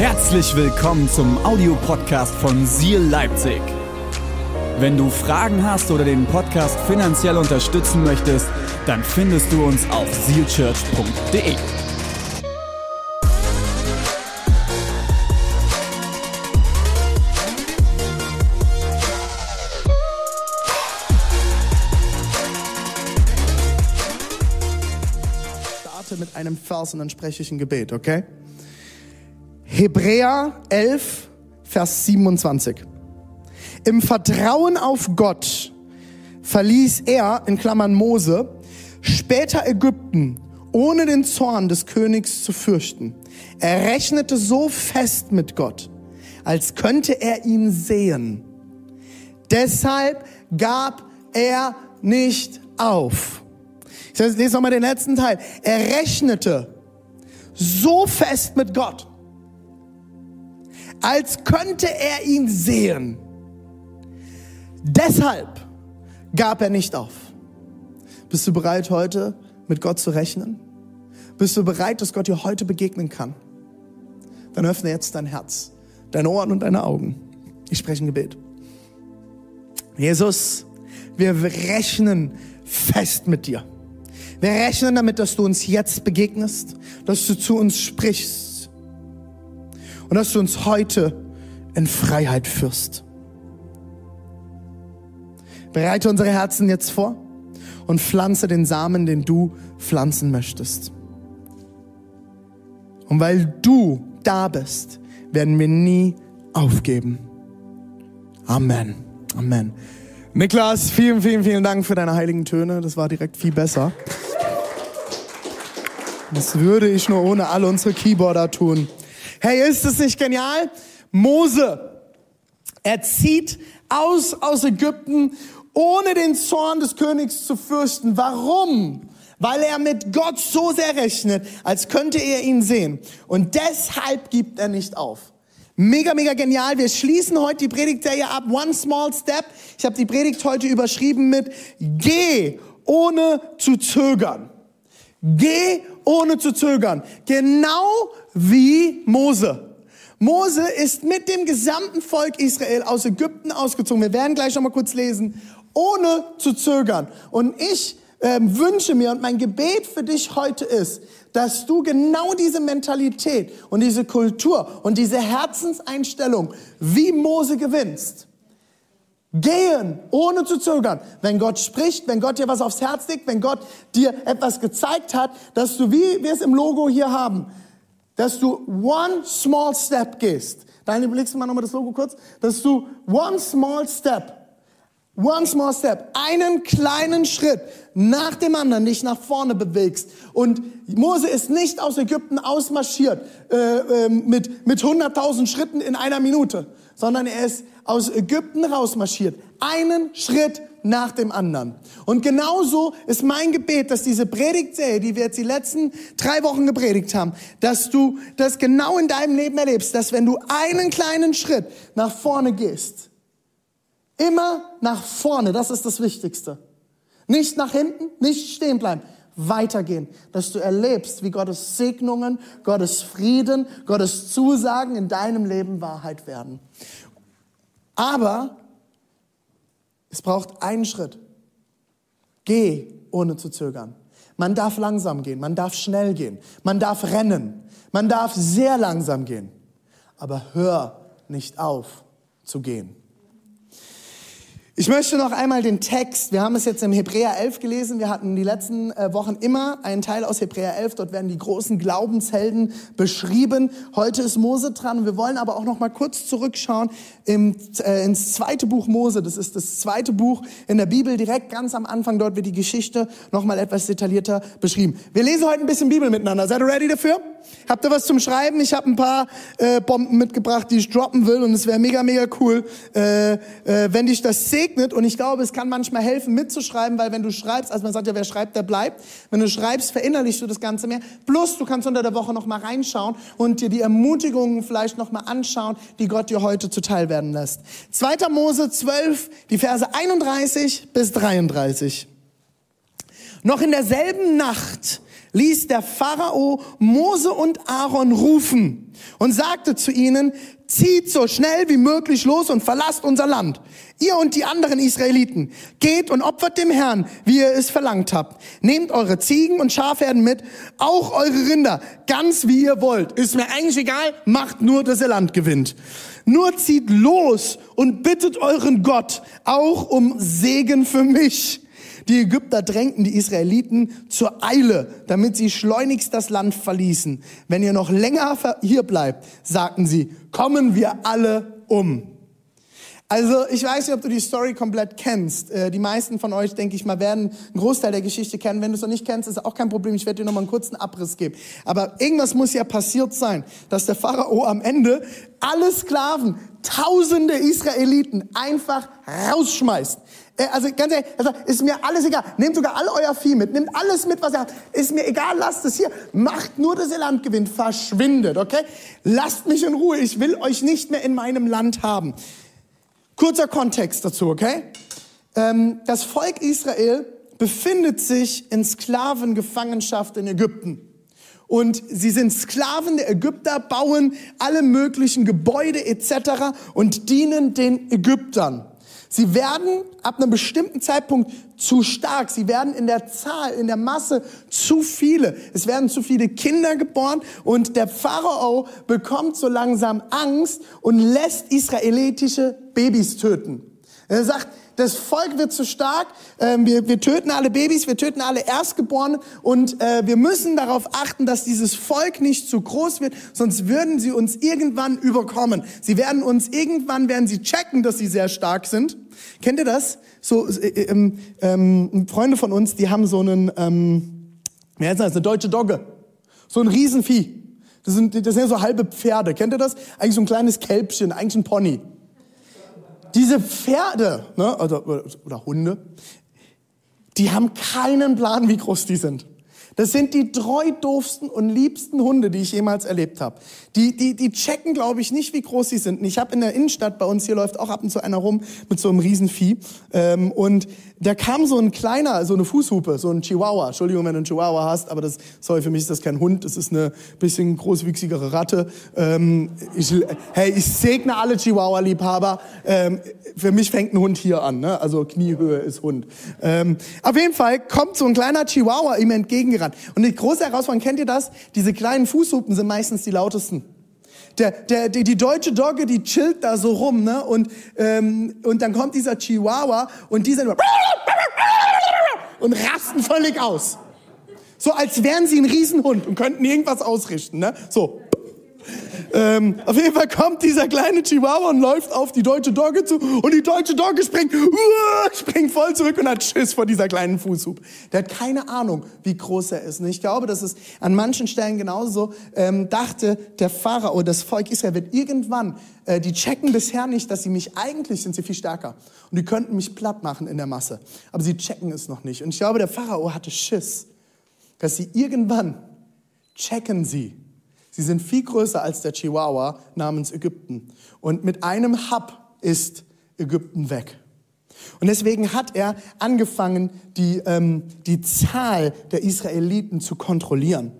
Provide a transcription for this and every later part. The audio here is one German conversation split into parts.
Herzlich willkommen zum Audiopodcast von Seal Leipzig. Wenn du Fragen hast oder den Podcast finanziell unterstützen möchtest, dann findest du uns auf sealchurch.de. starte mit einem Vers und dann spreche ich ein Gebet, okay? Hebräer 11, Vers 27. Im Vertrauen auf Gott verließ er, in Klammern Mose, später Ägypten, ohne den Zorn des Königs zu fürchten. Er rechnete so fest mit Gott, als könnte er ihn sehen. Deshalb gab er nicht auf. Ich lese nochmal den letzten Teil. Er rechnete so fest mit Gott, als könnte er ihn sehen. Deshalb gab er nicht auf. Bist du bereit, heute mit Gott zu rechnen? Bist du bereit, dass Gott dir heute begegnen kann? Dann öffne jetzt dein Herz, deine Ohren und deine Augen. Ich spreche ein Gebet. Jesus, wir rechnen fest mit dir. Wir rechnen damit, dass du uns jetzt begegnest, dass du zu uns sprichst und dass du uns heute in Freiheit führst. Bereite unsere Herzen jetzt vor und pflanze den Samen, den du pflanzen möchtest. Und weil du da bist, werden wir nie aufgeben. Amen. Amen. Niklas, vielen, vielen, vielen Dank für deine heiligen Töne. Das war direkt viel besser. Das würde ich nur ohne alle unsere Keyboarder tun. Hey, ist es nicht genial? Mose, er zieht aus aus Ägypten, ohne den Zorn des Königs zu fürchten. Warum? Weil er mit Gott so sehr rechnet, als könnte er ihn sehen. Und deshalb gibt er nicht auf. Mega, mega genial. Wir schließen heute die Predigtserie ab. One Small Step. Ich habe die Predigt heute überschrieben mit Geh ohne zu zögern. Geh ohne zu zögern. Genau wie Mose. Mose ist mit dem gesamten Volk Israel aus Ägypten ausgezogen. Wir werden gleich noch mal kurz lesen, ohne zu zögern. Und ich ähm, wünsche mir und mein Gebet für dich heute ist, dass du genau diese Mentalität und diese Kultur und diese Herzenseinstellung wie Mose gewinnst. Gehen, ohne zu zögern. Wenn Gott spricht, wenn Gott dir was aufs Herz legt, wenn Gott dir etwas gezeigt hat, dass du, wie wir es im Logo hier haben, dass du one small step gehst. Daniel, überlegst du mal nochmal das Logo kurz? Dass du one small step, one small step, einen kleinen Schritt nach dem anderen dich nach vorne bewegst. Und Mose ist nicht aus Ägypten ausmarschiert äh, äh, mit, mit 100.000 Schritten in einer Minute, sondern er ist aus Ägypten rausmarschiert. Einen Schritt nach dem anderen. Und genauso ist mein Gebet, dass diese Predigtserie, die wir jetzt die letzten drei Wochen gepredigt haben, dass du das genau in deinem Leben erlebst, dass wenn du einen kleinen Schritt nach vorne gehst, immer nach vorne, das ist das Wichtigste. Nicht nach hinten, nicht stehen bleiben, weitergehen, dass du erlebst, wie Gottes Segnungen, Gottes Frieden, Gottes Zusagen in deinem Leben Wahrheit werden. Aber es braucht einen Schritt. Geh ohne zu zögern. Man darf langsam gehen, man darf schnell gehen, man darf rennen, man darf sehr langsam gehen. Aber hör nicht auf zu gehen. Ich möchte noch einmal den Text, wir haben es jetzt im Hebräer 11 gelesen, wir hatten die letzten äh, Wochen immer einen Teil aus Hebräer 11, dort werden die großen Glaubenshelden beschrieben. Heute ist Mose dran, wir wollen aber auch noch mal kurz zurückschauen im, äh, ins zweite Buch Mose, das ist das zweite Buch in der Bibel, direkt ganz am Anfang, dort wird die Geschichte noch mal etwas detaillierter beschrieben. Wir lesen heute ein bisschen Bibel miteinander, seid ihr ready dafür? Habt ihr was zum Schreiben? Ich habe ein paar äh, Bomben mitgebracht, die ich droppen will und es wäre mega, mega cool, äh, äh, wenn dich das segnet und ich glaube, es kann manchmal helfen mitzuschreiben, weil wenn du schreibst, also man sagt ja, wer schreibt, der bleibt. Wenn du schreibst, verinnerlichst du das Ganze mehr. Plus, du kannst unter der Woche noch mal reinschauen und dir die Ermutigungen vielleicht noch mal anschauen, die Gott dir heute zuteil werden lässt. 2. Mose 12, die Verse 31 bis 33. Noch in derselben Nacht ließ der Pharao Mose und Aaron rufen und sagte zu ihnen, zieht so schnell wie möglich los und verlasst unser Land. Ihr und die anderen Israeliten, geht und opfert dem Herrn, wie ihr es verlangt habt. Nehmt eure Ziegen und Schafherden mit, auch eure Rinder, ganz wie ihr wollt. Ist mir eigentlich egal, macht nur, dass ihr Land gewinnt. Nur zieht los und bittet euren Gott auch um Segen für mich. Die Ägypter drängten die Israeliten zur Eile, damit sie schleunigst das Land verließen. Wenn ihr noch länger hier bleibt, sagten sie, kommen wir alle um. Also ich weiß nicht, ob du die Story komplett kennst. Äh, die meisten von euch, denke ich mal, werden einen Großteil der Geschichte kennen. Wenn du es noch nicht kennst, ist auch kein Problem. Ich werde dir noch mal einen kurzen Abriss geben. Aber irgendwas muss ja passiert sein, dass der Pharao am Ende alle Sklaven, tausende Israeliten einfach rausschmeißt. Äh, also ganz ehrlich, also ist mir alles egal. Nehmt sogar all euer Vieh mit, nehmt alles mit, was ihr habt. Ist mir egal, lasst es hier. Macht nur, dass ihr Land gewinnt. Verschwindet, okay? Lasst mich in Ruhe. Ich will euch nicht mehr in meinem Land haben. Kurzer Kontext dazu, okay? Ähm, das Volk Israel befindet sich in Sklavengefangenschaft in Ägypten. Und sie sind Sklaven der Ägypter, bauen alle möglichen Gebäude etc. und dienen den Ägyptern. Sie werden ab einem bestimmten Zeitpunkt zu stark. Sie werden in der Zahl, in der Masse zu viele. Es werden zu viele Kinder geboren und der Pharao bekommt so langsam Angst und lässt israelitische Babys töten. Er sagt, das Volk wird zu stark, ähm, wir, wir töten alle Babys, wir töten alle Erstgeborenen und äh, wir müssen darauf achten, dass dieses Volk nicht zu groß wird, sonst würden sie uns irgendwann überkommen. Sie werden uns irgendwann, werden sie checken, dass sie sehr stark sind. Kennt ihr das? So äh, äh ähm, ähm, Freunde von uns, die haben so einen, ähm, wie heißt das, eine deutsche Dogge, so ein Riesenvieh. Das sind, das sind ja so halbe Pferde. Kennt ihr das? Eigentlich so ein kleines Kälbchen, eigentlich ein Pony. Diese Pferde ne, oder, oder Hunde, die haben keinen Plan, wie groß die sind. Das sind die treu doofsten und liebsten Hunde, die ich jemals erlebt habe. Die, die, die checken, glaube ich, nicht, wie groß sie sind. Und ich habe in der Innenstadt bei uns, hier läuft auch ab und zu einer rum mit so einem Riesenvieh. Ähm, und da kam so ein kleiner, so eine Fußhupe, so ein Chihuahua. Entschuldigung, wenn du einen Chihuahua hast, aber das, sorry, für mich ist das kein Hund, das ist eine bisschen großwüchsigere Ratte. Ähm, ich, hey, ich segne alle Chihuahua-Liebhaber. Ähm, für mich fängt ein Hund hier an, ne? also Kniehöhe ist Hund. Ähm, auf jeden Fall kommt so ein kleiner Chihuahua ihm entgegengerannt. Und die große Herausforderung, kennt ihr das? Diese kleinen Fußhupen sind meistens die lautesten. Der, der, die, die deutsche Dogge, die chillt da so rum, ne? Und, ähm, und dann kommt dieser Chihuahua und die sind und rasten völlig aus. So als wären sie ein Riesenhund und könnten irgendwas ausrichten, ne? So. Ähm, auf jeden Fall kommt dieser kleine Chihuahua und läuft auf die deutsche Dogge zu und die deutsche Dogge springt, uh, springt voll zurück und hat Schiss vor dieser kleinen Fußhub. Der hat keine Ahnung, wie groß er ist. Und ich glaube, dass es an manchen Stellen genauso ähm, dachte der Pharao, das Volk Israel wird irgendwann, äh, die checken bisher nicht, dass sie mich, eigentlich sind sie viel stärker und die könnten mich platt machen in der Masse. Aber sie checken es noch nicht. Und ich glaube, der Pharao hatte Schiss, dass sie irgendwann checken sie, Sie sind viel größer als der Chihuahua namens Ägypten. Und mit einem Hub ist Ägypten weg. Und deswegen hat er angefangen, die, ähm, die Zahl der Israeliten zu kontrollieren.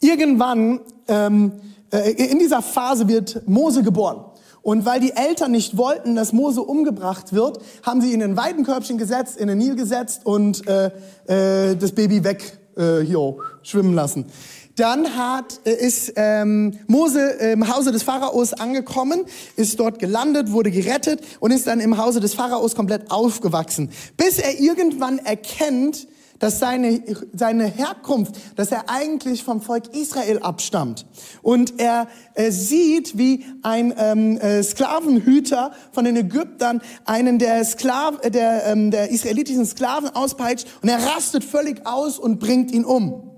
Irgendwann ähm, äh, in dieser Phase wird Mose geboren. Und weil die Eltern nicht wollten, dass Mose umgebracht wird, haben sie ihn in ein Weidenkörbchen gesetzt, in den Nil gesetzt und äh, äh, das Baby weg äh, hier schwimmen lassen. Dann hat, äh, ist ähm, Mose im Hause des Pharaos angekommen, ist dort gelandet, wurde gerettet und ist dann im Hause des Pharaos komplett aufgewachsen, bis er irgendwann erkennt, dass seine, seine Herkunft, dass er eigentlich vom Volk Israel abstammt. Und er, er sieht, wie ein ähm, äh, Sklavenhüter von den Ägyptern einen der, Sklaven, der, ähm, der israelitischen Sklaven auspeitscht und er rastet völlig aus und bringt ihn um.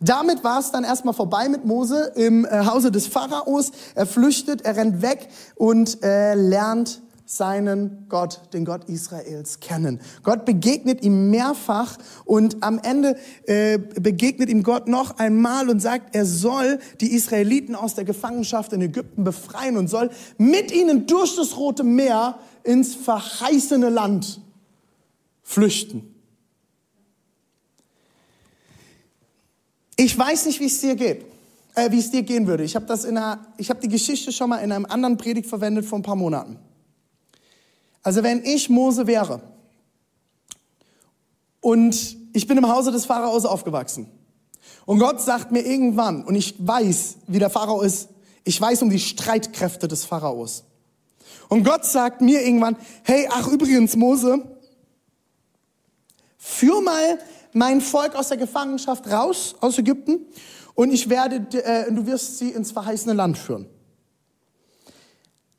Damit war es dann erstmal vorbei mit Mose im äh, Hause des Pharaos. Er flüchtet, er rennt weg und äh, lernt seinen Gott, den Gott Israels, kennen. Gott begegnet ihm mehrfach und am Ende äh, begegnet ihm Gott noch einmal und sagt, er soll die Israeliten aus der Gefangenschaft in Ägypten befreien und soll mit ihnen durch das Rote Meer ins verheißene Land flüchten. Ich weiß nicht, wie es dir geht, äh, wie es dir gehen würde. Ich habe das in einer, ich habe die Geschichte schon mal in einem anderen Predigt verwendet vor ein paar Monaten. Also wenn ich Mose wäre und ich bin im Hause des Pharaos aufgewachsen und Gott sagt mir irgendwann und ich weiß, wie der Pharao ist, ich weiß um die Streitkräfte des Pharaos. Und Gott sagt mir irgendwann, hey, ach übrigens Mose, führ mal mein Volk aus der Gefangenschaft raus aus Ägypten und ich werde, äh, du wirst sie ins verheißene Land führen.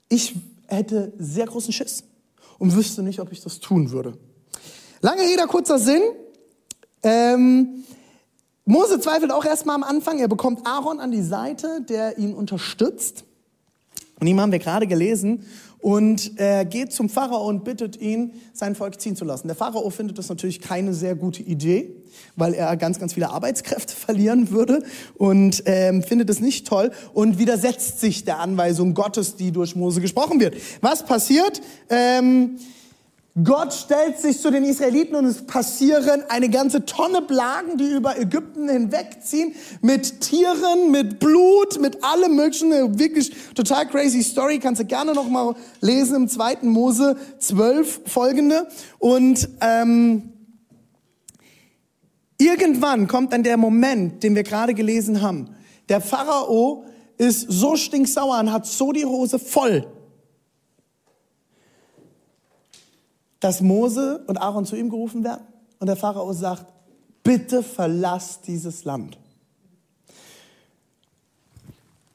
Ich hätte sehr großen Schiss und wüsste nicht, ob ich das tun würde. Lange Rede, kurzer Sinn. Ähm, Mose zweifelt auch erstmal am Anfang. Er bekommt Aaron an die Seite, der ihn unterstützt. Und ihm haben wir gerade gelesen und er geht zum Pharao und bittet ihn, sein Volk ziehen zu lassen. Der Pharao findet das natürlich keine sehr gute Idee, weil er ganz, ganz viele Arbeitskräfte verlieren würde und ähm, findet es nicht toll und widersetzt sich der Anweisung Gottes, die durch Mose gesprochen wird. Was passiert? Ähm, Gott stellt sich zu den Israeliten und es passieren eine ganze Tonne Plagen, die über Ägypten hinwegziehen, mit Tieren, mit Blut, mit allem möglichen. Wirklich total crazy Story, kannst du gerne noch mal lesen im zweiten Mose 12 folgende. Und ähm, irgendwann kommt dann der Moment, den wir gerade gelesen haben. Der Pharao ist so stinksauer und hat so die Hose voll dass Mose und Aaron zu ihm gerufen werden und der Pharao sagt, bitte verlass dieses Land.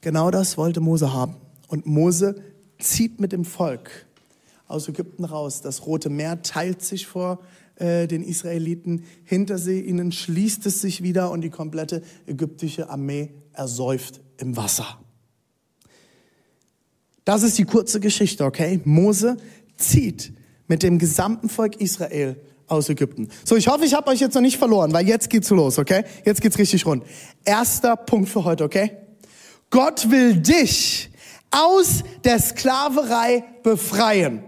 Genau das wollte Mose haben. Und Mose zieht mit dem Volk aus Ägypten raus. Das Rote Meer teilt sich vor äh, den Israeliten. Hinter sie ihnen schließt es sich wieder und die komplette ägyptische Armee ersäuft im Wasser. Das ist die kurze Geschichte, okay? Mose zieht mit dem gesamten Volk Israel aus Ägypten. So, ich hoffe, ich habe euch jetzt noch nicht verloren, weil jetzt geht's los, okay? Jetzt geht's richtig rund. Erster Punkt für heute, okay? Gott will dich aus der Sklaverei befreien.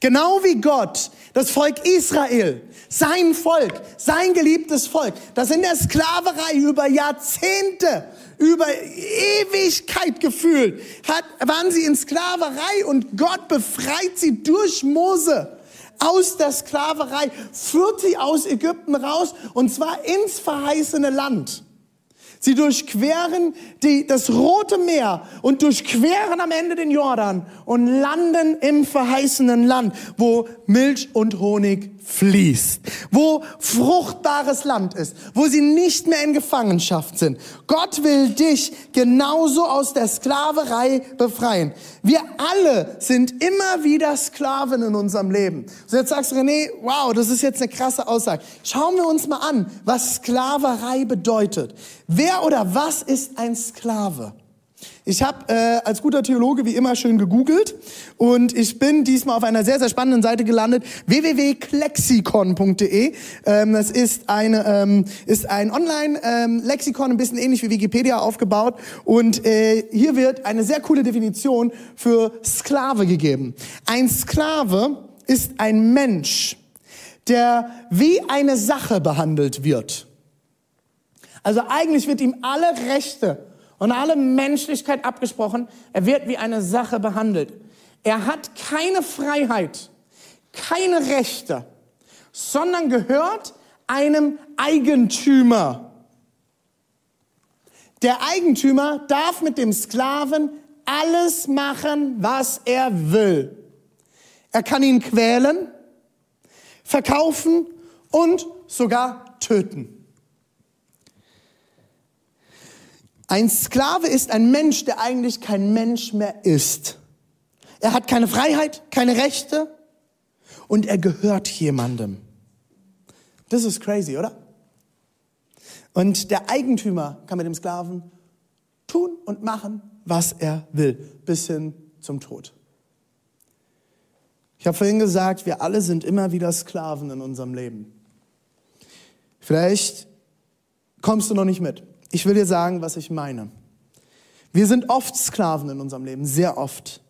Genau wie Gott das Volk Israel, sein Volk, sein geliebtes Volk, das in der Sklaverei über Jahrzehnte über Ewigkeit gefühlt, hat, waren sie in Sklaverei und Gott befreit sie durch Mose aus der Sklaverei, führt sie aus Ägypten raus und zwar ins verheißene Land. Sie durchqueren die, das Rote Meer und durchqueren am Ende den Jordan und landen im verheißenen Land, wo Milch und Honig fließt, wo fruchtbares Land ist, wo sie nicht mehr in Gefangenschaft sind. Gott will dich genauso aus der Sklaverei befreien. Wir alle sind immer wieder Sklaven in unserem Leben. So jetzt sagst du, René, wow, das ist jetzt eine krasse Aussage. Schauen wir uns mal an, was Sklaverei bedeutet. Wer oder was ist ein Sklave? Ich habe äh, als guter Theologe wie immer schön gegoogelt und ich bin diesmal auf einer sehr, sehr spannenden Seite gelandet, www.klexikon.de. Ähm, das ist, eine, ähm, ist ein Online-Lexikon, ähm, ein bisschen ähnlich wie Wikipedia aufgebaut und äh, hier wird eine sehr coole Definition für Sklave gegeben. Ein Sklave ist ein Mensch, der wie eine Sache behandelt wird. Also eigentlich wird ihm alle Rechte und alle Menschlichkeit abgesprochen. Er wird wie eine Sache behandelt. Er hat keine Freiheit, keine Rechte, sondern gehört einem Eigentümer. Der Eigentümer darf mit dem Sklaven alles machen, was er will. Er kann ihn quälen, verkaufen und sogar töten. Ein Sklave ist ein Mensch, der eigentlich kein Mensch mehr ist. Er hat keine Freiheit, keine Rechte und er gehört jemandem. Das ist crazy, oder? Und der Eigentümer kann mit dem Sklaven tun und machen, was er will, bis hin zum Tod. Ich habe vorhin gesagt, wir alle sind immer wieder Sklaven in unserem Leben. Vielleicht kommst du noch nicht mit. Ich will dir sagen, was ich meine. Wir sind oft Sklaven in unserem Leben, sehr oft.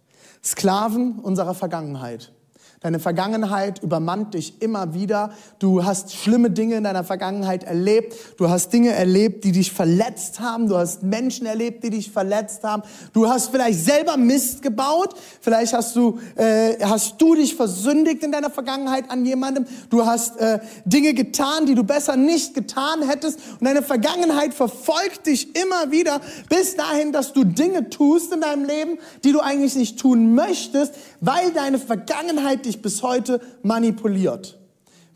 Sklaven unserer Vergangenheit. Deine Vergangenheit übermannt dich immer wieder. Du hast schlimme Dinge in deiner Vergangenheit erlebt. Du hast Dinge erlebt, die dich verletzt haben. Du hast Menschen erlebt, die dich verletzt haben. Du hast vielleicht selber Mist gebaut. Vielleicht hast du, äh, hast du dich versündigt in deiner Vergangenheit an jemandem. Du hast äh, Dinge getan, die du besser nicht getan hättest. Und deine Vergangenheit verfolgt dich immer wieder bis dahin, dass du Dinge tust in deinem Leben, die du eigentlich nicht tun möchtest, weil deine Vergangenheit bis heute manipuliert.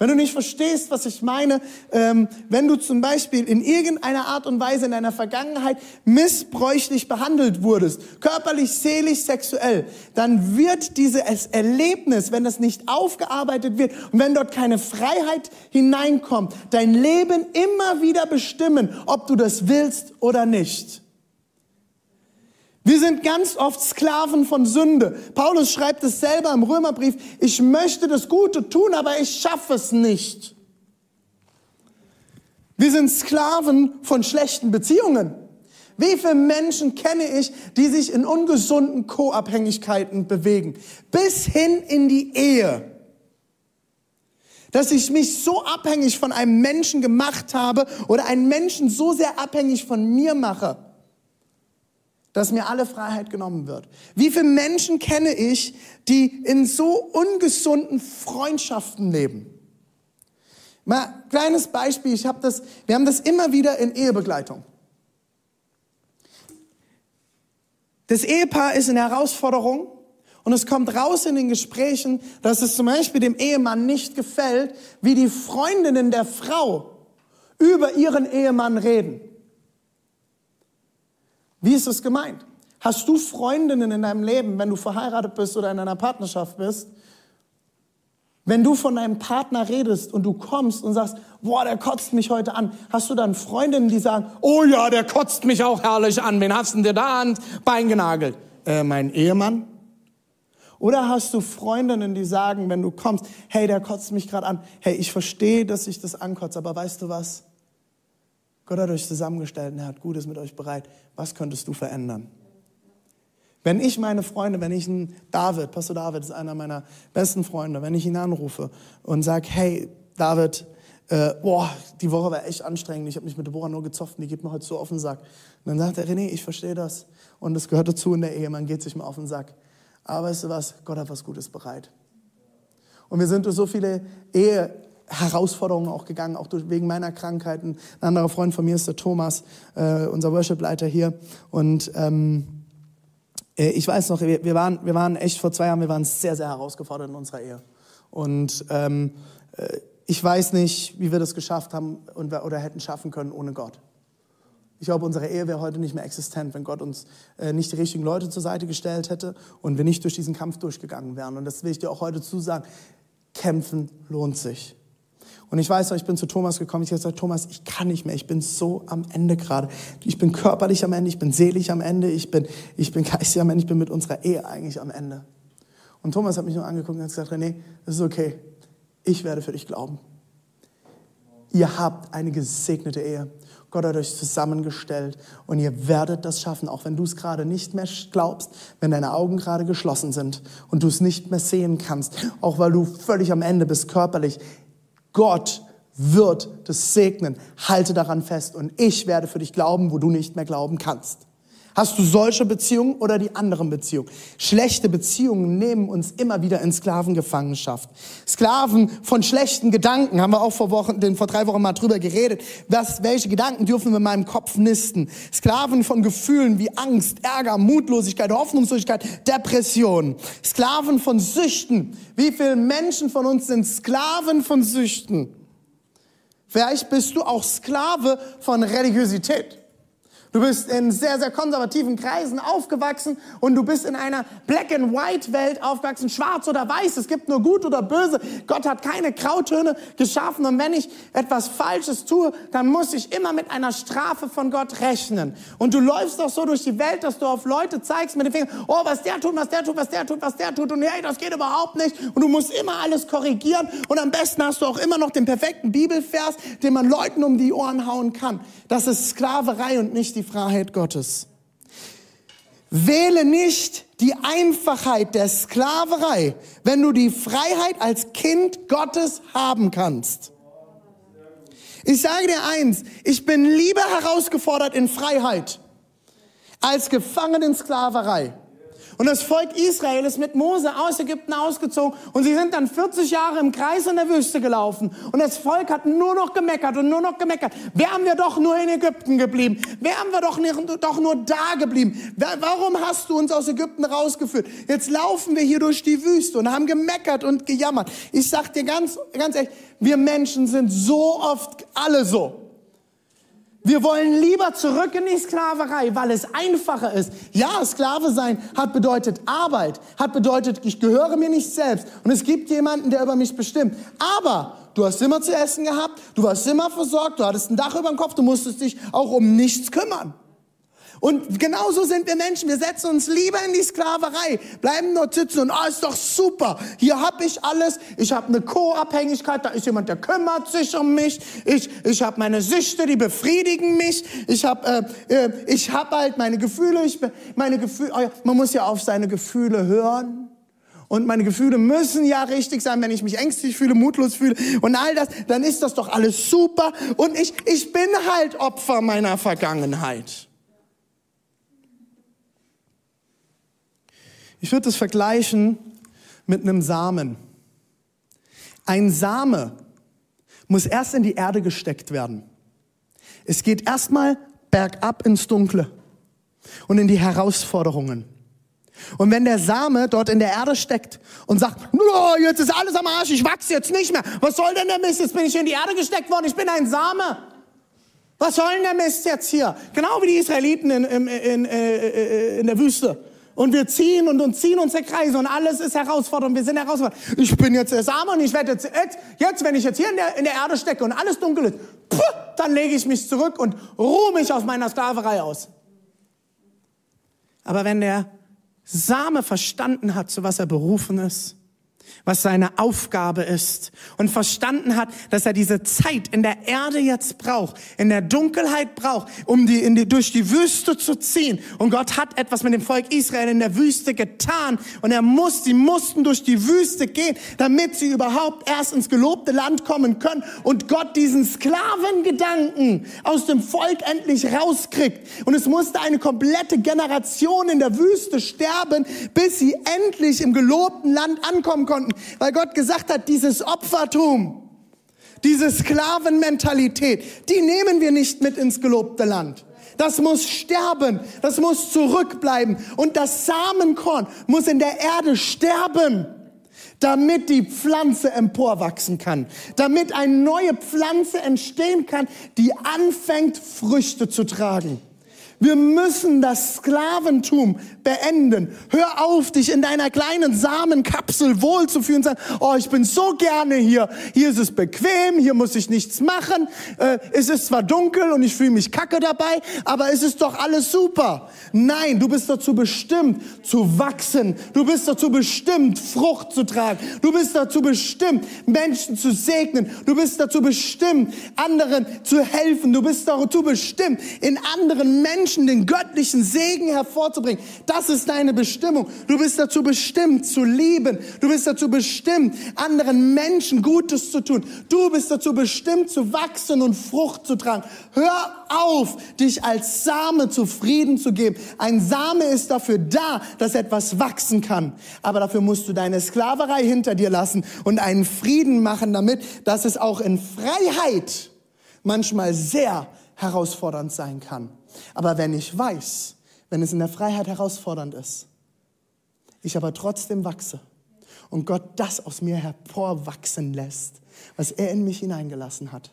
Wenn du nicht verstehst, was ich meine, ähm, wenn du zum Beispiel in irgendeiner Art und Weise in deiner Vergangenheit missbräuchlich behandelt wurdest, körperlich, seelisch, sexuell, dann wird dieses Erlebnis, wenn das nicht aufgearbeitet wird und wenn dort keine Freiheit hineinkommt, dein Leben immer wieder bestimmen, ob du das willst oder nicht. Wir sind ganz oft Sklaven von Sünde. Paulus schreibt es selber im Römerbrief, ich möchte das Gute tun, aber ich schaffe es nicht. Wir sind Sklaven von schlechten Beziehungen. Wie viele Menschen kenne ich, die sich in ungesunden Co-Abhängigkeiten bewegen? Bis hin in die Ehe. Dass ich mich so abhängig von einem Menschen gemacht habe oder einen Menschen so sehr abhängig von mir mache, dass mir alle Freiheit genommen wird. Wie viele Menschen kenne ich, die in so ungesunden Freundschaften leben? Mal kleines Beispiel, ich habe das, wir haben das immer wieder in Ehebegleitung. Das Ehepaar ist in Herausforderung und es kommt raus in den Gesprächen, dass es zum Beispiel dem Ehemann nicht gefällt, wie die Freundinnen der Frau über ihren Ehemann reden. Wie ist es gemeint? Hast du Freundinnen in deinem Leben, wenn du verheiratet bist oder in einer Partnerschaft bist? Wenn du von deinem Partner redest und du kommst und sagst, boah, der kotzt mich heute an, hast du dann Freundinnen, die sagen, oh ja, der kotzt mich auch herrlich an, wen hast du denn dir da an Bein genagelt? Äh, mein Ehemann? Oder hast du Freundinnen, die sagen, wenn du kommst, hey, der kotzt mich gerade an, hey, ich verstehe, dass ich das ankotze, aber weißt du was? Gott hat euch zusammengestellt und er hat Gutes mit euch bereit. Was könntest du verändern? Wenn ich meine Freunde, wenn ich einen David, Pastor David ist einer meiner besten Freunde, wenn ich ihn anrufe und sage, hey, David, äh, boah, die Woche war echt anstrengend, ich habe mich mit Deborah nur gezofft die geht mir heute so auf den Sack. Und dann sagt er, René, ich verstehe das und das gehört dazu in der Ehe, man geht sich mal auf den Sack. Aber weißt du was, Gott hat was Gutes bereit. Und wir sind durch so viele Ehe, Herausforderungen auch gegangen, auch durch, wegen meiner Krankheiten. Ein anderer Freund von mir ist der Thomas, äh, unser Worship-Leiter hier. Und ähm, äh, ich weiß noch, wir, wir, waren, wir waren echt vor zwei Jahren, wir waren sehr, sehr herausgefordert in unserer Ehe. Und ähm, äh, ich weiß nicht, wie wir das geschafft haben und, oder hätten schaffen können ohne Gott. Ich glaube, unsere Ehe wäre heute nicht mehr existent, wenn Gott uns äh, nicht die richtigen Leute zur Seite gestellt hätte und wir nicht durch diesen Kampf durchgegangen wären. Und das will ich dir auch heute zusagen. Kämpfen lohnt sich. Und ich weiß noch, ich bin zu Thomas gekommen. Ich habe gesagt, Thomas, ich kann nicht mehr. Ich bin so am Ende gerade. Ich bin körperlich am Ende, ich bin seelisch am Ende, ich bin, ich bin geistig am Ende, ich bin mit unserer Ehe eigentlich am Ende. Und Thomas hat mich nur angeguckt und hat gesagt, René, das ist okay. Ich werde für dich glauben. Ihr habt eine gesegnete Ehe. Gott hat euch zusammengestellt und ihr werdet das schaffen, auch wenn du es gerade nicht mehr glaubst, wenn deine Augen gerade geschlossen sind und du es nicht mehr sehen kannst, auch weil du völlig am Ende bist körperlich. Gott wird das segnen. Halte daran fest und ich werde für dich glauben, wo du nicht mehr glauben kannst. Hast du solche Beziehungen oder die anderen Beziehungen? Schlechte Beziehungen nehmen uns immer wieder in Sklavengefangenschaft. Sklaven von schlechten Gedanken, haben wir auch vor, Wochen, vor drei Wochen mal drüber geredet. Was, welche Gedanken dürfen wir in meinem Kopf nisten? Sklaven von Gefühlen wie Angst, Ärger, Mutlosigkeit, Hoffnungslosigkeit, Depression. Sklaven von Süchten. Wie viele Menschen von uns sind Sklaven von Süchten? Vielleicht bist du auch Sklave von Religiosität. Du bist in sehr, sehr konservativen Kreisen aufgewachsen und du bist in einer Black-and-White-Welt aufgewachsen, schwarz oder weiß. Es gibt nur gut oder böse. Gott hat keine Grautöne geschaffen und wenn ich etwas Falsches tue, dann muss ich immer mit einer Strafe von Gott rechnen. Und du läufst doch so durch die Welt, dass du auf Leute zeigst mit dem Finger, oh, was der tut, was der tut, was der tut, was der tut und hey, das geht überhaupt nicht. Und du musst immer alles korrigieren und am besten hast du auch immer noch den perfekten Bibelvers, den man Leuten um die Ohren hauen kann. Das ist Sklaverei und nicht die Freiheit Gottes. Wähle nicht die Einfachheit der Sklaverei, wenn du die Freiheit als Kind Gottes haben kannst. Ich sage dir eins, ich bin lieber herausgefordert in Freiheit als gefangen in Sklaverei. Und das Volk Israel ist mit Mose aus Ägypten ausgezogen und sie sind dann 40 Jahre im Kreis in der Wüste gelaufen. Und das Volk hat nur noch gemeckert und nur noch gemeckert. Wären wir doch nur in Ägypten geblieben? Wären wir doch, nicht, doch nur da geblieben? Warum hast du uns aus Ägypten rausgeführt? Jetzt laufen wir hier durch die Wüste und haben gemeckert und gejammert. Ich sag dir ganz, ganz ehrlich, wir Menschen sind so oft alle so. Wir wollen lieber zurück in die Sklaverei, weil es einfacher ist. Ja, Sklave sein hat bedeutet Arbeit, hat bedeutet, ich gehöre mir nicht selbst und es gibt jemanden, der über mich bestimmt. Aber du hast immer zu essen gehabt, du warst immer versorgt, du hattest ein Dach über dem Kopf, du musstest dich auch um nichts kümmern. Und genauso sind wir Menschen. Wir setzen uns lieber in die Sklaverei, bleiben dort sitzen und, ah, ist doch super. Hier habe ich alles. Ich habe eine Co-Abhängigkeit. Da ist jemand, der kümmert sich um mich. Ich, ich habe meine Süchte, die befriedigen mich. Ich habe äh, äh, ich hab halt meine Gefühle. Ich, meine Gefühle. Oh ja, man muss ja auf seine Gefühle hören. Und meine Gefühle müssen ja richtig sein, wenn ich mich ängstlich fühle, mutlos fühle und all das, dann ist das doch alles super. Und ich, ich bin halt Opfer meiner Vergangenheit. Ich würde es vergleichen mit einem Samen. Ein Same muss erst in die Erde gesteckt werden. Es geht erstmal bergab ins Dunkle und in die Herausforderungen. Und wenn der Same dort in der Erde steckt und sagt, oh, jetzt ist alles am Arsch, ich wachse jetzt nicht mehr. Was soll denn der Mist? Jetzt bin ich in die Erde gesteckt worden, ich bin ein Same. Was soll denn der Mist jetzt hier? Genau wie die Israeliten in, in, in, äh, in der Wüste. Und wir ziehen und, und ziehen unsere Kreise und alles ist herausfordernd. Wir sind herausfordernd. Ich bin jetzt der Same und ich werde jetzt, jetzt, wenn ich jetzt hier in der, in der Erde stecke und alles dunkel ist, puh, dann lege ich mich zurück und ruhe mich auf meiner Sklaverei aus. Aber wenn der Same verstanden hat, zu was er berufen ist, was seine Aufgabe ist und verstanden hat, dass er diese Zeit in der Erde jetzt braucht, in der Dunkelheit braucht, um die, in die, durch die Wüste zu ziehen. Und Gott hat etwas mit dem Volk Israel in der Wüste getan und er muss, sie mussten durch die Wüste gehen, damit sie überhaupt erst ins gelobte Land kommen können und Gott diesen Sklavengedanken aus dem Volk endlich rauskriegt. Und es musste eine komplette Generation in der Wüste sterben, bis sie endlich im gelobten Land ankommen konnten weil Gott gesagt hat, dieses Opfertum, diese Sklavenmentalität, die nehmen wir nicht mit ins gelobte Land. Das muss sterben, das muss zurückbleiben und das Samenkorn muss in der Erde sterben, damit die Pflanze emporwachsen kann, damit eine neue Pflanze entstehen kann, die anfängt Früchte zu tragen. Wir müssen das Sklaventum beenden. Hör auf, dich in deiner kleinen Samenkapsel wohlzufühlen und sagen, oh, ich bin so gerne hier. Hier ist es bequem, hier muss ich nichts machen. Äh, es ist zwar dunkel und ich fühle mich kacke dabei, aber es ist doch alles super. Nein, du bist dazu bestimmt zu wachsen. Du bist dazu bestimmt, Frucht zu tragen. Du bist dazu bestimmt, Menschen zu segnen. Du bist dazu bestimmt, anderen zu helfen. Du bist dazu bestimmt, in anderen Menschen den göttlichen Segen hervorzubringen. Das ist deine Bestimmung. Du bist dazu bestimmt zu lieben. Du bist dazu bestimmt, anderen Menschen Gutes zu tun. Du bist dazu bestimmt zu wachsen und Frucht zu tragen. Hör auf, dich als Same zufrieden zu geben. Ein Same ist dafür da, dass etwas wachsen kann. Aber dafür musst du deine Sklaverei hinter dir lassen und einen Frieden machen damit, dass es auch in Freiheit manchmal sehr herausfordernd sein kann. Aber wenn ich weiß, wenn es in der Freiheit herausfordernd ist. Ich aber trotzdem wachse und Gott das aus mir hervorwachsen lässt, was er in mich hineingelassen hat,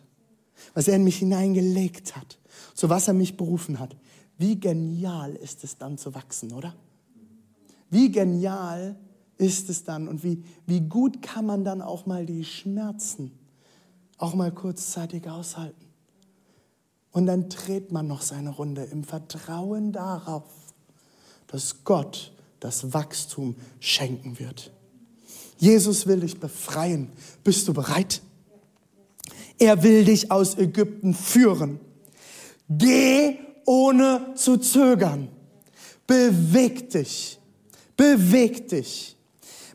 was er in mich hineingelegt hat, zu was er mich berufen hat. Wie genial ist es dann zu wachsen, oder? Wie genial ist es dann und wie, wie gut kann man dann auch mal die Schmerzen auch mal kurzzeitig aushalten. Und dann dreht man noch seine Runde im Vertrauen darauf, dass Gott das Wachstum schenken wird. Jesus will dich befreien. Bist du bereit? Er will dich aus Ägypten führen. Geh ohne zu zögern. Beweg dich. Beweg dich.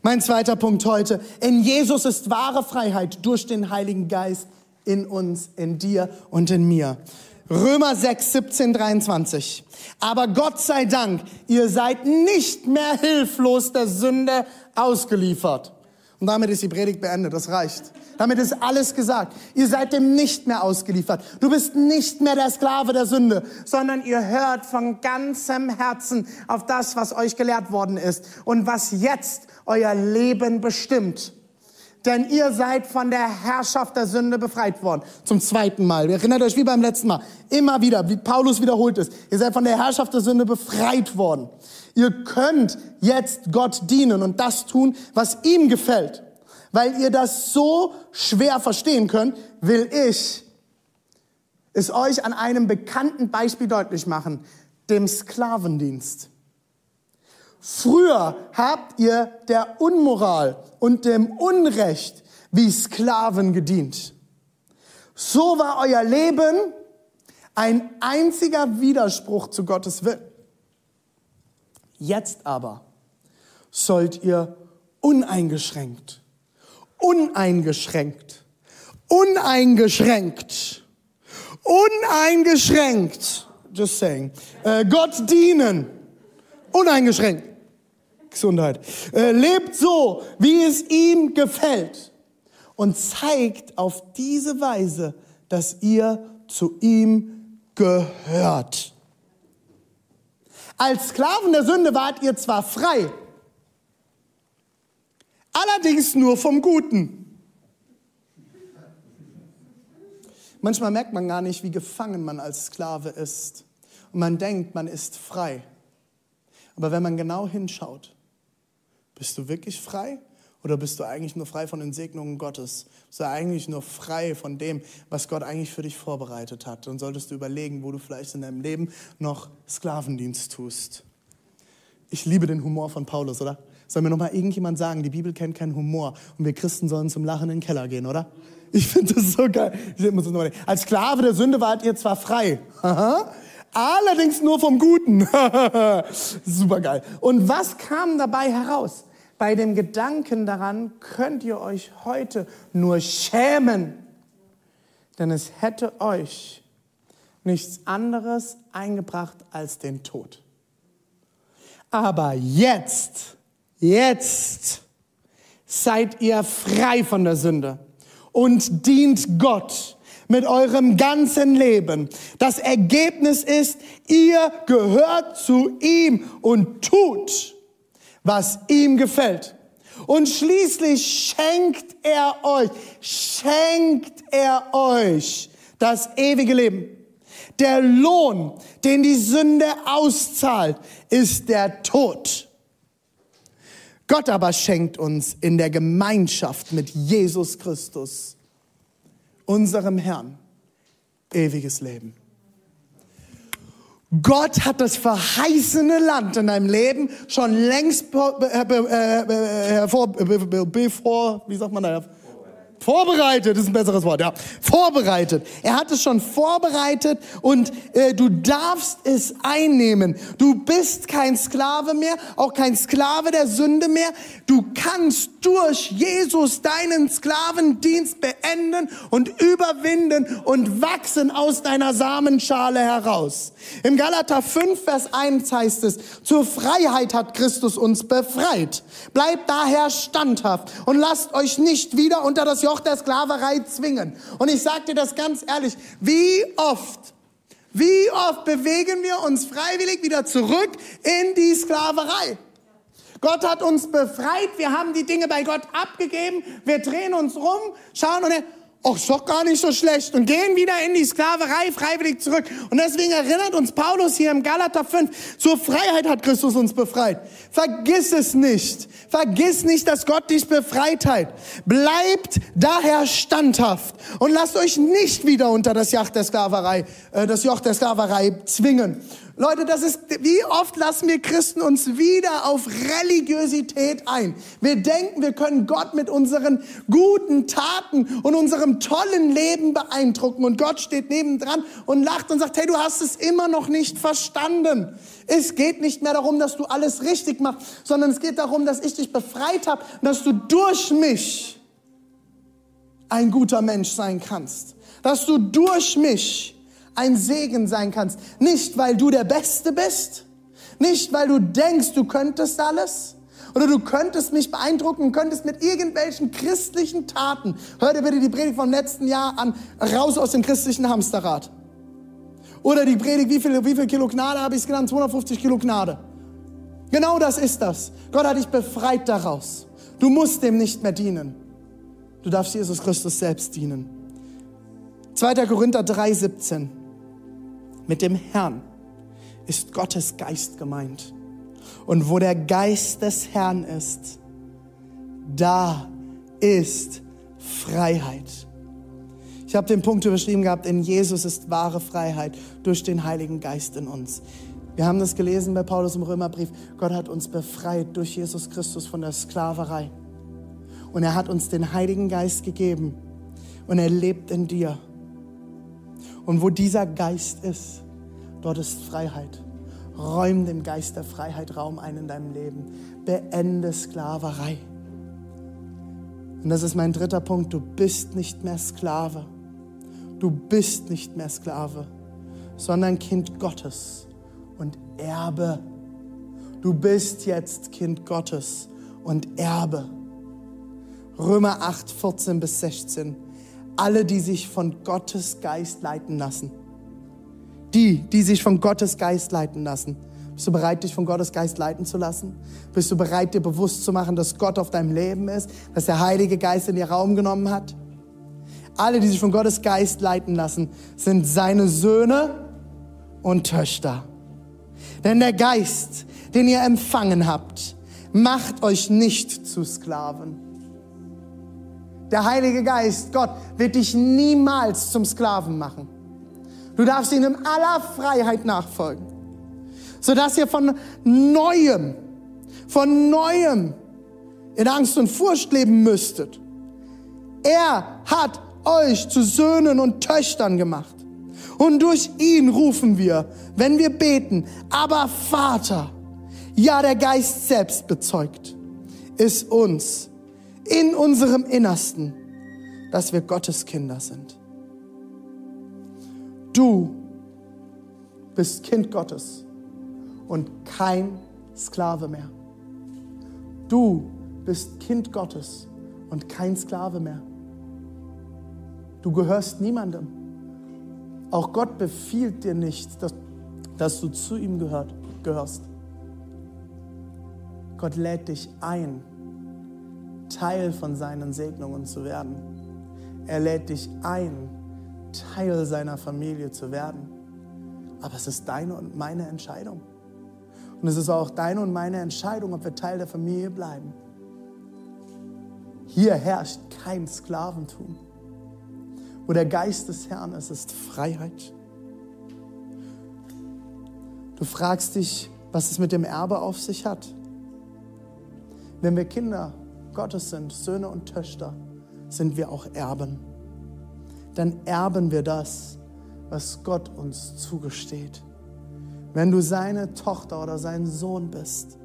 Mein zweiter Punkt heute. In Jesus ist wahre Freiheit durch den Heiligen Geist in uns, in dir und in mir. Römer 6, 17, 23. Aber Gott sei Dank, ihr seid nicht mehr hilflos der Sünde ausgeliefert. Und damit ist die Predigt beendet, das reicht. Damit ist alles gesagt. Ihr seid dem nicht mehr ausgeliefert. Du bist nicht mehr der Sklave der Sünde, sondern ihr hört von ganzem Herzen auf das, was euch gelehrt worden ist und was jetzt euer Leben bestimmt. Denn ihr seid von der Herrschaft der Sünde befreit worden. Zum zweiten Mal. Ihr erinnert euch wie beim letzten Mal. Immer wieder, wie Paulus wiederholt ist. Ihr seid von der Herrschaft der Sünde befreit worden. Ihr könnt jetzt Gott dienen und das tun, was ihm gefällt. Weil ihr das so schwer verstehen könnt, will ich es euch an einem bekannten Beispiel deutlich machen, dem Sklavendienst. Früher habt ihr der Unmoral und dem Unrecht wie Sklaven gedient. So war euer Leben ein einziger Widerspruch zu Gottes Willen. Jetzt aber sollt ihr uneingeschränkt uneingeschränkt, uneingeschränkt, uneingeschränkt, just saying, äh, Gott dienen, uneingeschränkt. Gesundheit. Äh, lebt so, wie es ihm gefällt und zeigt auf diese Weise, dass ihr zu ihm gehört. Als Sklaven der Sünde wart ihr zwar frei, allerdings nur vom Guten. Manchmal merkt man gar nicht, wie gefangen man als Sklave ist. Und man denkt, man ist frei. Aber wenn man genau hinschaut, bist du wirklich frei? Oder bist du eigentlich nur frei von den Segnungen Gottes? Bist du eigentlich nur frei von dem, was Gott eigentlich für dich vorbereitet hat? Und solltest du überlegen, wo du vielleicht in deinem Leben noch Sklavendienst tust. Ich liebe den Humor von Paulus, oder? Soll mir noch mal irgendjemand sagen, die Bibel kennt keinen Humor und wir Christen sollen zum Lachen in den Keller gehen, oder? Ich finde das so geil. Als Sklave der Sünde wart ihr zwar frei, allerdings nur vom Guten. Super geil. Und was kam dabei heraus? Bei dem Gedanken daran könnt ihr euch heute nur schämen, denn es hätte euch nichts anderes eingebracht als den Tod. Aber jetzt Jetzt seid ihr frei von der Sünde und dient Gott mit eurem ganzen Leben. Das Ergebnis ist, ihr gehört zu ihm und tut, was ihm gefällt. Und schließlich schenkt er euch, schenkt er euch das ewige Leben. Der Lohn, den die Sünde auszahlt, ist der Tod. Gott aber schenkt uns in der Gemeinschaft mit Jesus Christus, unserem Herrn, ewiges Leben. Gott hat das verheißene Land in deinem Leben schon längst bevor, wie sagt man da, Vorbereitet ist ein besseres Wort, ja. Vorbereitet. Er hat es schon vorbereitet und äh, du darfst es einnehmen. Du bist kein Sklave mehr, auch kein Sklave der Sünde mehr. Du kannst durch Jesus deinen Sklavendienst beenden und überwinden und wachsen aus deiner Samenschale heraus. Im Galater 5, Vers 1 heißt es, zur Freiheit hat Christus uns befreit. Bleibt daher standhaft und lasst euch nicht wieder unter das Joch der Sklaverei zwingen. Und ich sage dir das ganz ehrlich, wie oft, wie oft bewegen wir uns freiwillig wieder zurück in die Sklaverei? Gott hat uns befreit, wir haben die Dinge bei Gott abgegeben, wir drehen uns rum, schauen und ach, ist doch gar nicht so schlecht und gehen wieder in die Sklaverei freiwillig zurück. Und deswegen erinnert uns Paulus hier im Galater 5, zur Freiheit hat Christus uns befreit. Vergiss es nicht. Vergiss nicht, dass Gott dich befreit hat. Bleibt daher standhaft und lasst euch nicht wieder unter das Joch der Sklaverei, äh, das Joch der Sklaverei zwingen. Leute, das ist, wie oft lassen wir Christen uns wieder auf Religiosität ein? Wir denken, wir können Gott mit unseren guten Taten und unserem tollen Leben beeindrucken. Und Gott steht nebendran und lacht und sagt, hey, du hast es immer noch nicht verstanden. Es geht nicht mehr darum, dass du alles richtig machst, sondern es geht darum, dass ich dich befreit habe und dass du durch mich ein guter Mensch sein kannst. Dass du durch mich ein Segen sein kannst. Nicht, weil du der Beste bist, nicht, weil du denkst, du könntest alles, oder du könntest mich beeindrucken, könntest mit irgendwelchen christlichen Taten, hör dir bitte die Predigt vom letzten Jahr an, raus aus dem christlichen Hamsterrad. Oder die Predigt, wie viel, wie viel Kilo Gnade habe ich es genannt? 250 Kilo Gnade. Genau das ist das. Gott hat dich befreit daraus. Du musst dem nicht mehr dienen. Du darfst Jesus Christus selbst dienen. 2. Korinther 3, 17. Mit dem Herrn ist Gottes Geist gemeint. Und wo der Geist des Herrn ist, da ist Freiheit. Ich habe den Punkt überschrieben gehabt, in Jesus ist wahre Freiheit durch den Heiligen Geist in uns. Wir haben das gelesen bei Paulus im Römerbrief. Gott hat uns befreit durch Jesus Christus von der Sklaverei. Und er hat uns den Heiligen Geist gegeben. Und er lebt in dir. Und wo dieser Geist ist, dort ist Freiheit. Räum dem Geist der Freiheit Raum ein in deinem Leben. Beende Sklaverei. Und das ist mein dritter Punkt. Du bist nicht mehr Sklave. Du bist nicht mehr Sklave, sondern Kind Gottes und Erbe. Du bist jetzt Kind Gottes und Erbe. Römer 8, 14 bis 16 alle, die sich von Gottes Geist leiten lassen. Die, die sich von Gottes Geist leiten lassen. Bist du bereit, dich von Gottes Geist leiten zu lassen? Bist du bereit, dir bewusst zu machen, dass Gott auf deinem Leben ist, dass der Heilige Geist in dir Raum genommen hat? Alle, die sich von Gottes Geist leiten lassen, sind seine Söhne und Töchter. Denn der Geist, den ihr empfangen habt, macht euch nicht zu Sklaven der Heilige Geist, Gott, wird dich niemals zum Sklaven machen. Du darfst ihm in aller Freiheit nachfolgen, sodass ihr von neuem, von neuem in Angst und Furcht leben müsstet. Er hat euch zu Söhnen und Töchtern gemacht. Und durch ihn rufen wir, wenn wir beten, aber Vater, ja der Geist selbst bezeugt, ist uns in unserem Innersten, dass wir Gottes Kinder sind. Du bist Kind Gottes und kein Sklave mehr. Du bist Kind Gottes und kein Sklave mehr. Du gehörst niemandem. Auch Gott befiehlt dir nicht, dass, dass du zu ihm gehört, gehörst. Gott lädt dich ein, Teil von seinen Segnungen zu werden. Er lädt dich ein, Teil seiner Familie zu werden. Aber es ist deine und meine Entscheidung. Und es ist auch deine und meine Entscheidung, ob wir Teil der Familie bleiben. Hier herrscht kein Sklaventum. Wo der Geist des Herrn ist, ist Freiheit. Du fragst dich, was es mit dem Erbe auf sich hat. Wenn wir Kinder Gottes sind, Söhne und Töchter, sind wir auch Erben. Dann erben wir das, was Gott uns zugesteht. Wenn du seine Tochter oder sein Sohn bist,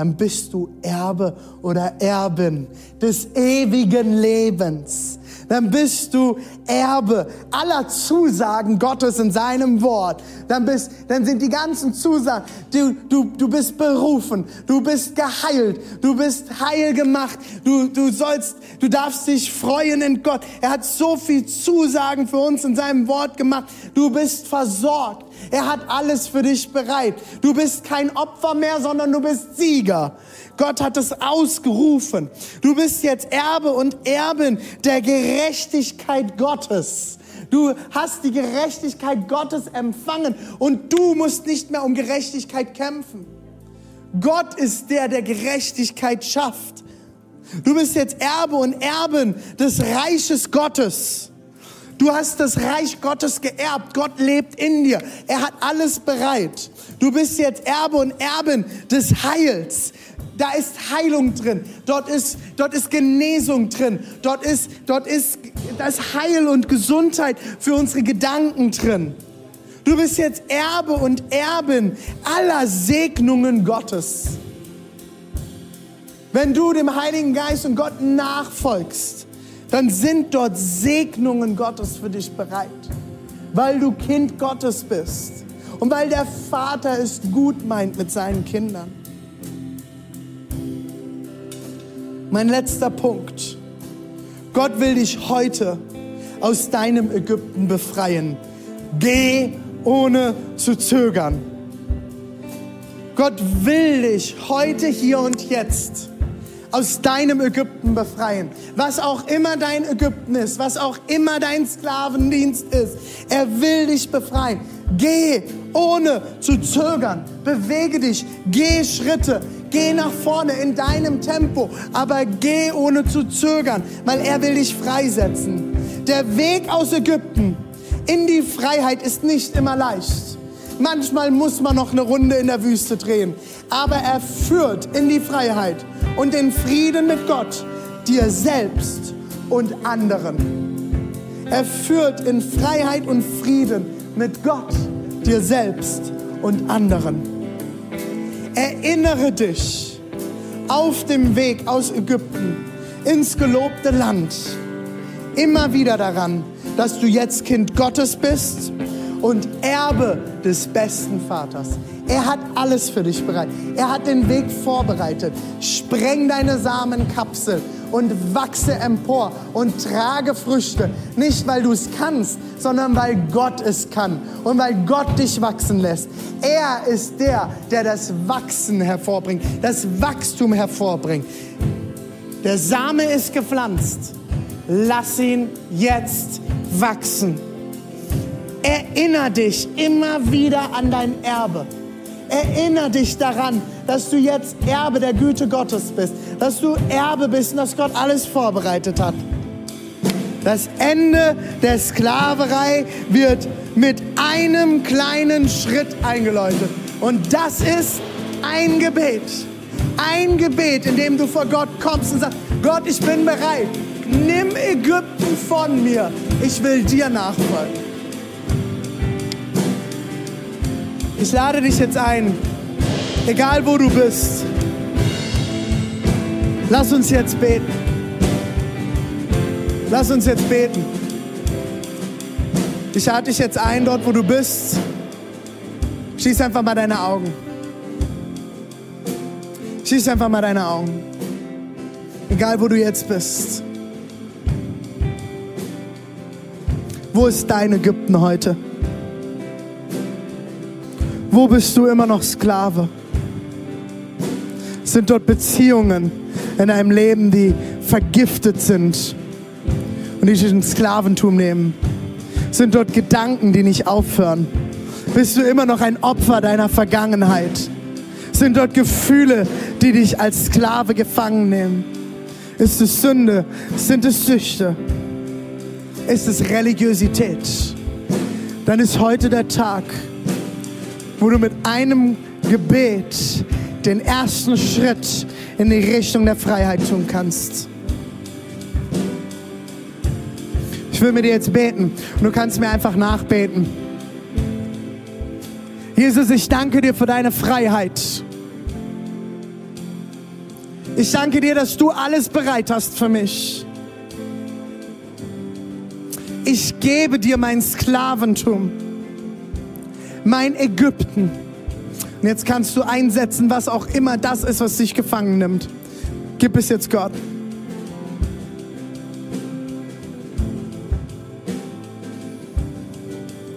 dann bist du Erbe oder Erbin des ewigen Lebens. Dann bist du Erbe aller Zusagen Gottes in seinem Wort. Dann, bist, dann sind die ganzen Zusagen, du, du, du bist berufen, du bist geheilt, du bist heil gemacht, du, du sollst, du darfst dich freuen in Gott. Er hat so viel Zusagen für uns in seinem Wort gemacht. Du bist versorgt. Er hat alles für dich bereit. Du bist kein Opfer mehr, sondern du bist Sieger. Gott hat es ausgerufen. Du bist jetzt Erbe und Erbin der Gerechtigkeit Gottes. Du hast die Gerechtigkeit Gottes empfangen und du musst nicht mehr um Gerechtigkeit kämpfen. Gott ist der, der Gerechtigkeit schafft. Du bist jetzt Erbe und Erbin des Reiches Gottes. Du hast das Reich Gottes geerbt. Gott lebt in dir. Er hat alles bereit. Du bist jetzt Erbe und Erbin des Heils. Da ist Heilung drin. Dort ist, dort ist Genesung drin. Dort ist, dort ist das Heil und Gesundheit für unsere Gedanken drin. Du bist jetzt Erbe und Erbin aller Segnungen Gottes. Wenn du dem Heiligen Geist und Gott nachfolgst, dann sind dort Segnungen Gottes für dich bereit, weil du Kind Gottes bist und weil der Vater es gut meint mit seinen Kindern. Mein letzter Punkt. Gott will dich heute aus deinem Ägypten befreien. Geh ohne zu zögern. Gott will dich heute, hier und jetzt aus deinem Ägypten befreien. Was auch immer dein Ägypten ist, was auch immer dein Sklavendienst ist, er will dich befreien. Geh ohne zu zögern. Bewege dich, geh Schritte, geh nach vorne in deinem Tempo, aber geh ohne zu zögern, weil er will dich freisetzen. Der Weg aus Ägypten in die Freiheit ist nicht immer leicht. Manchmal muss man noch eine Runde in der Wüste drehen, aber er führt in die Freiheit und den Frieden mit Gott, dir selbst und anderen. Er führt in Freiheit und Frieden mit Gott, dir selbst und anderen. Erinnere dich auf dem Weg aus Ägypten ins gelobte Land immer wieder daran, dass du jetzt Kind Gottes bist und Erbe des besten Vaters. Er hat alles für dich bereit. Er hat den Weg vorbereitet. Spreng deine Samenkapsel und wachse empor und trage Früchte. Nicht, weil du es kannst, sondern weil Gott es kann und weil Gott dich wachsen lässt. Er ist der, der das Wachsen hervorbringt, das Wachstum hervorbringt. Der Same ist gepflanzt. Lass ihn jetzt wachsen. Erinner dich immer wieder an dein Erbe. Erinner dich daran, dass du jetzt Erbe der Güte Gottes bist, dass du Erbe bist und dass Gott alles vorbereitet hat. Das Ende der Sklaverei wird mit einem kleinen Schritt eingeläutet. Und das ist ein Gebet. Ein Gebet, in dem du vor Gott kommst und sagst, Gott, ich bin bereit. Nimm Ägypten von mir. Ich will dir nachfolgen. Ich lade dich jetzt ein, egal wo du bist. Lass uns jetzt beten. Lass uns jetzt beten. Ich lade dich jetzt ein, dort wo du bist. Schließ einfach mal deine Augen. Schließ einfach mal deine Augen. Egal wo du jetzt bist. Wo ist dein Ägypten heute? Wo bist du immer noch Sklave? Sind dort Beziehungen in deinem Leben, die vergiftet sind und die dich in Sklaventum nehmen? Sind dort Gedanken, die nicht aufhören? Bist du immer noch ein Opfer deiner Vergangenheit? Sind dort Gefühle, die dich als Sklave gefangen nehmen? Ist es Sünde? Sind es Süchte? Ist es Religiosität? Dann ist heute der Tag, wo du mit einem Gebet den ersten Schritt in die Richtung der Freiheit tun kannst. Ich will mit dir jetzt beten und du kannst mir einfach nachbeten. Jesus, ich danke dir für deine Freiheit. Ich danke dir, dass du alles bereit hast für mich. Ich gebe dir mein Sklaventum mein Ägypten. Und jetzt kannst du einsetzen, was auch immer das ist, was dich gefangen nimmt. Gib es jetzt Gott.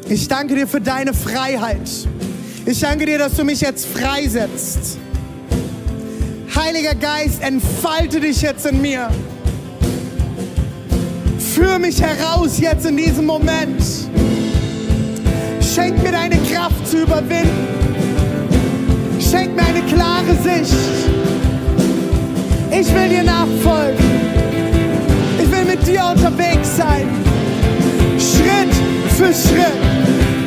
Ich danke dir für deine Freiheit. Ich danke dir, dass du mich jetzt freisetzt. Heiliger Geist, entfalte dich jetzt in mir. Führ mich heraus jetzt in diesem Moment. Schenk mir deine Kraft zu überwinden. Schenk mir eine klare Sicht. Ich will dir nachfolgen. Ich will mit dir unterwegs sein. Schritt für Schritt.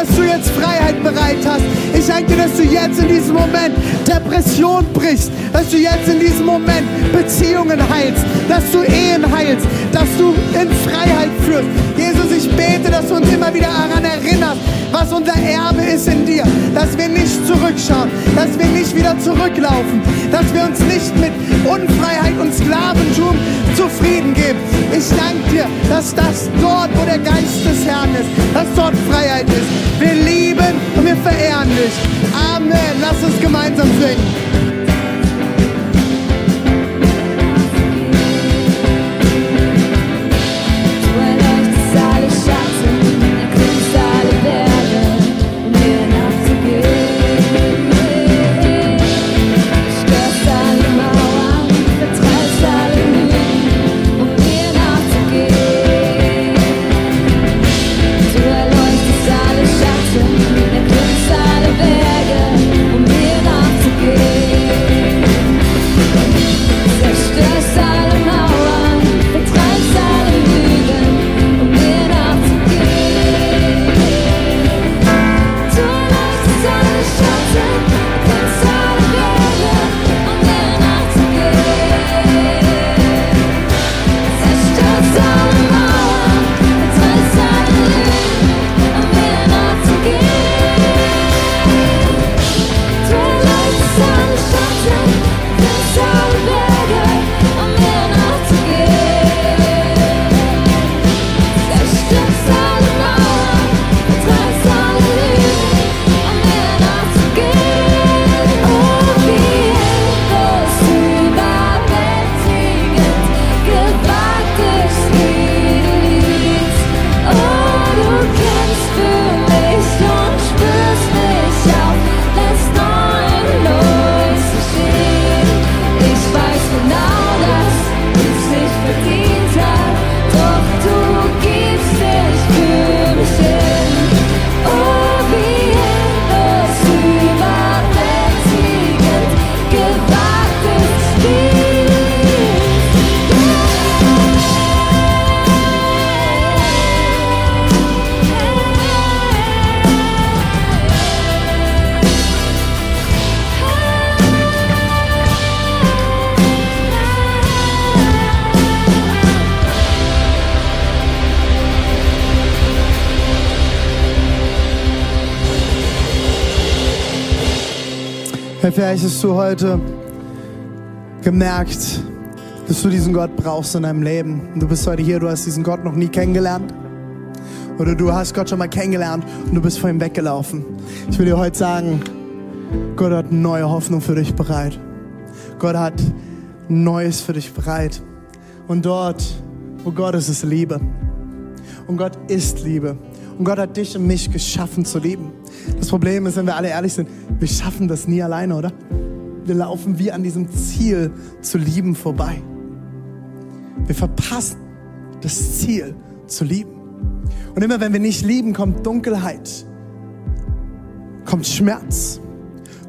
Dass du jetzt Freiheit bereit hast. Ich danke dir, dass du jetzt in diesem Moment Depression brichst, dass du jetzt in diesem Moment Beziehungen heilst, dass du Ehen heilst, dass du in Freiheit führst. Jesus, ich bete, dass du uns immer wieder daran erinnerst, was unser Erbe ist in dir, dass wir nicht zurückschauen, dass wir nicht wieder zurücklaufen, dass wir uns nicht mit Unfreiheit und Sklaventum zufrieden geben. Ich danke dir, dass das dort, wo der Geist des Herrn ist, dass dort Freiheit ist. Wir lieben und wir verehren dich. Amen. Lass uns gemeinsam singen. Vielleicht hast du heute gemerkt, dass du diesen Gott brauchst in deinem Leben. Und du bist heute hier, du hast diesen Gott noch nie kennengelernt. Oder du hast Gott schon mal kennengelernt und du bist vor ihm weggelaufen. Ich will dir heute sagen, Gott hat neue Hoffnung für dich bereit. Gott hat Neues für dich bereit. Und dort, wo Gott ist, ist Liebe. Und Gott ist Liebe. Und Gott hat dich und mich geschaffen zu lieben. Das Problem ist, wenn wir alle ehrlich sind, wir schaffen das nie alleine, oder? Wir laufen wie an diesem Ziel zu lieben vorbei. Wir verpassen das Ziel zu lieben. Und immer wenn wir nicht lieben, kommt Dunkelheit, kommt Schmerz,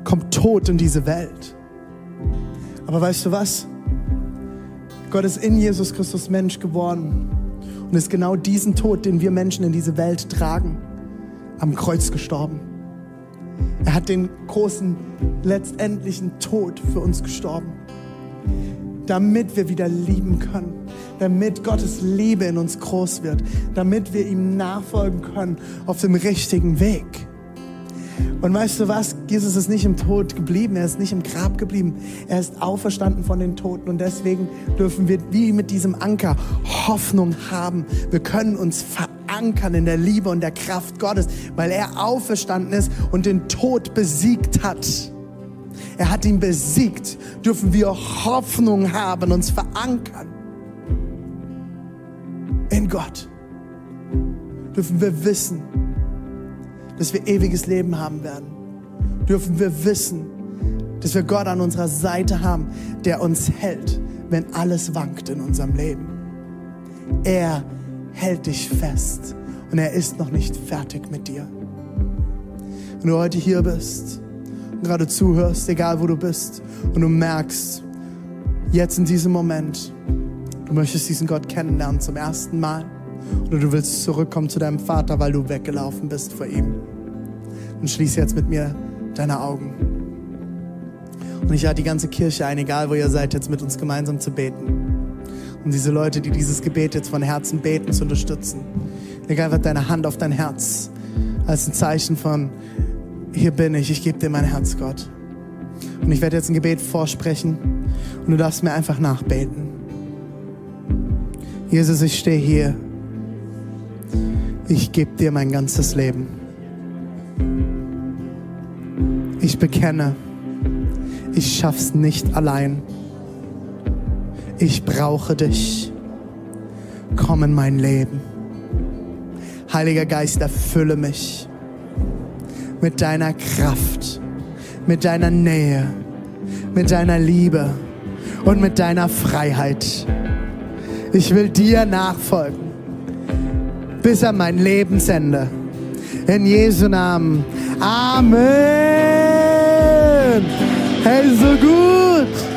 kommt Tod in diese Welt. Aber weißt du was? Gott ist in Jesus Christus Mensch geworden und ist genau diesen Tod, den wir Menschen in diese Welt tragen, am Kreuz gestorben. Er hat den großen, letztendlichen Tod für uns gestorben, damit wir wieder lieben können, damit Gottes Liebe in uns groß wird, damit wir ihm nachfolgen können auf dem richtigen Weg. Und weißt du was? Jesus ist nicht im Tod geblieben, er ist nicht im Grab geblieben, er ist auferstanden von den Toten und deswegen dürfen wir wie mit diesem Anker Hoffnung haben. Wir können uns verankern in der Liebe und der Kraft Gottes, weil er auferstanden ist und den Tod besiegt hat. Er hat ihn besiegt. Dürfen wir Hoffnung haben, uns verankern in Gott. Dürfen wir wissen, dass wir ewiges Leben haben werden, dürfen wir wissen, dass wir Gott an unserer Seite haben, der uns hält, wenn alles wankt in unserem Leben. Er hält dich fest und er ist noch nicht fertig mit dir. Wenn du heute hier bist und gerade zuhörst, egal wo du bist, und du merkst, jetzt in diesem Moment, du möchtest diesen Gott kennenlernen zum ersten Mal, oder du willst zurückkommen zu deinem Vater, weil du weggelaufen bist vor ihm Und schließ jetzt mit mir deine Augen. Und ich lade die ganze Kirche ein, egal wo ihr seid, jetzt mit uns gemeinsam zu beten. Und diese Leute, die dieses Gebet jetzt von Herzen beten, zu unterstützen. Leg einfach deine Hand auf dein Herz als ein Zeichen von, hier bin ich, ich gebe dir mein Herz, Gott. Und ich werde jetzt ein Gebet vorsprechen und du darfst mir einfach nachbeten. Jesus, ich stehe hier. Ich gebe dir mein ganzes Leben. Ich bekenne, ich schaff's nicht allein. Ich brauche dich. Komm in mein Leben. Heiliger Geist, erfülle mich mit deiner Kraft, mit deiner Nähe, mit deiner Liebe und mit deiner Freiheit. Ich will dir nachfolgen bis an mein Lebensende. In Jesu Namen. Amen. Hey, so gut.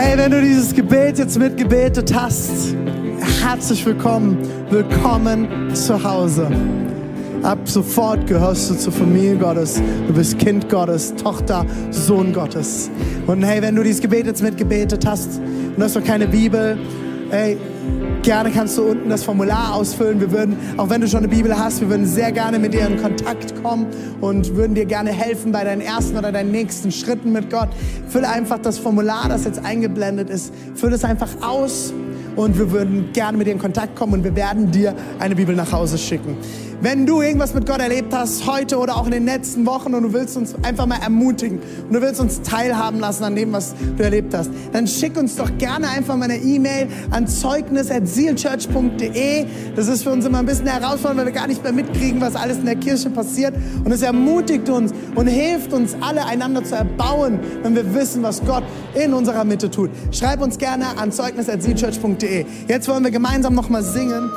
Hey, wenn du dieses Gebet jetzt mitgebetet hast, herzlich willkommen. Willkommen zu Hause. Ab sofort gehörst du zur Familie Gottes. Du bist Kind Gottes, Tochter, Sohn Gottes. Und hey, wenn du dieses Gebet jetzt mitgebetet hast und hast noch keine Bibel, hey, gerne kannst du unten das Formular ausfüllen. Wir würden, auch wenn du schon eine Bibel hast, wir würden sehr gerne mit dir in Kontakt kommen und würden dir gerne helfen bei deinen ersten oder deinen nächsten Schritten mit Gott. Fülle einfach das Formular, das jetzt eingeblendet ist, fülle es einfach aus und wir würden gerne mit dir in Kontakt kommen und wir werden dir eine Bibel nach Hause schicken. Wenn du irgendwas mit Gott erlebt hast, heute oder auch in den letzten Wochen und du willst uns einfach mal ermutigen und du willst uns teilhaben lassen an dem, was du erlebt hast, dann schick uns doch gerne einfach mal eine E-Mail an zeugnis.sealchurch.de. Das ist für uns immer ein bisschen herausfordernd, weil wir gar nicht mehr mitkriegen, was alles in der Kirche passiert. Und es ermutigt uns und hilft uns alle einander zu erbauen, wenn wir wissen, was Gott in unserer Mitte tut. Schreib uns gerne an zeugnis.sealchurch.de. Jetzt wollen wir gemeinsam nochmal singen.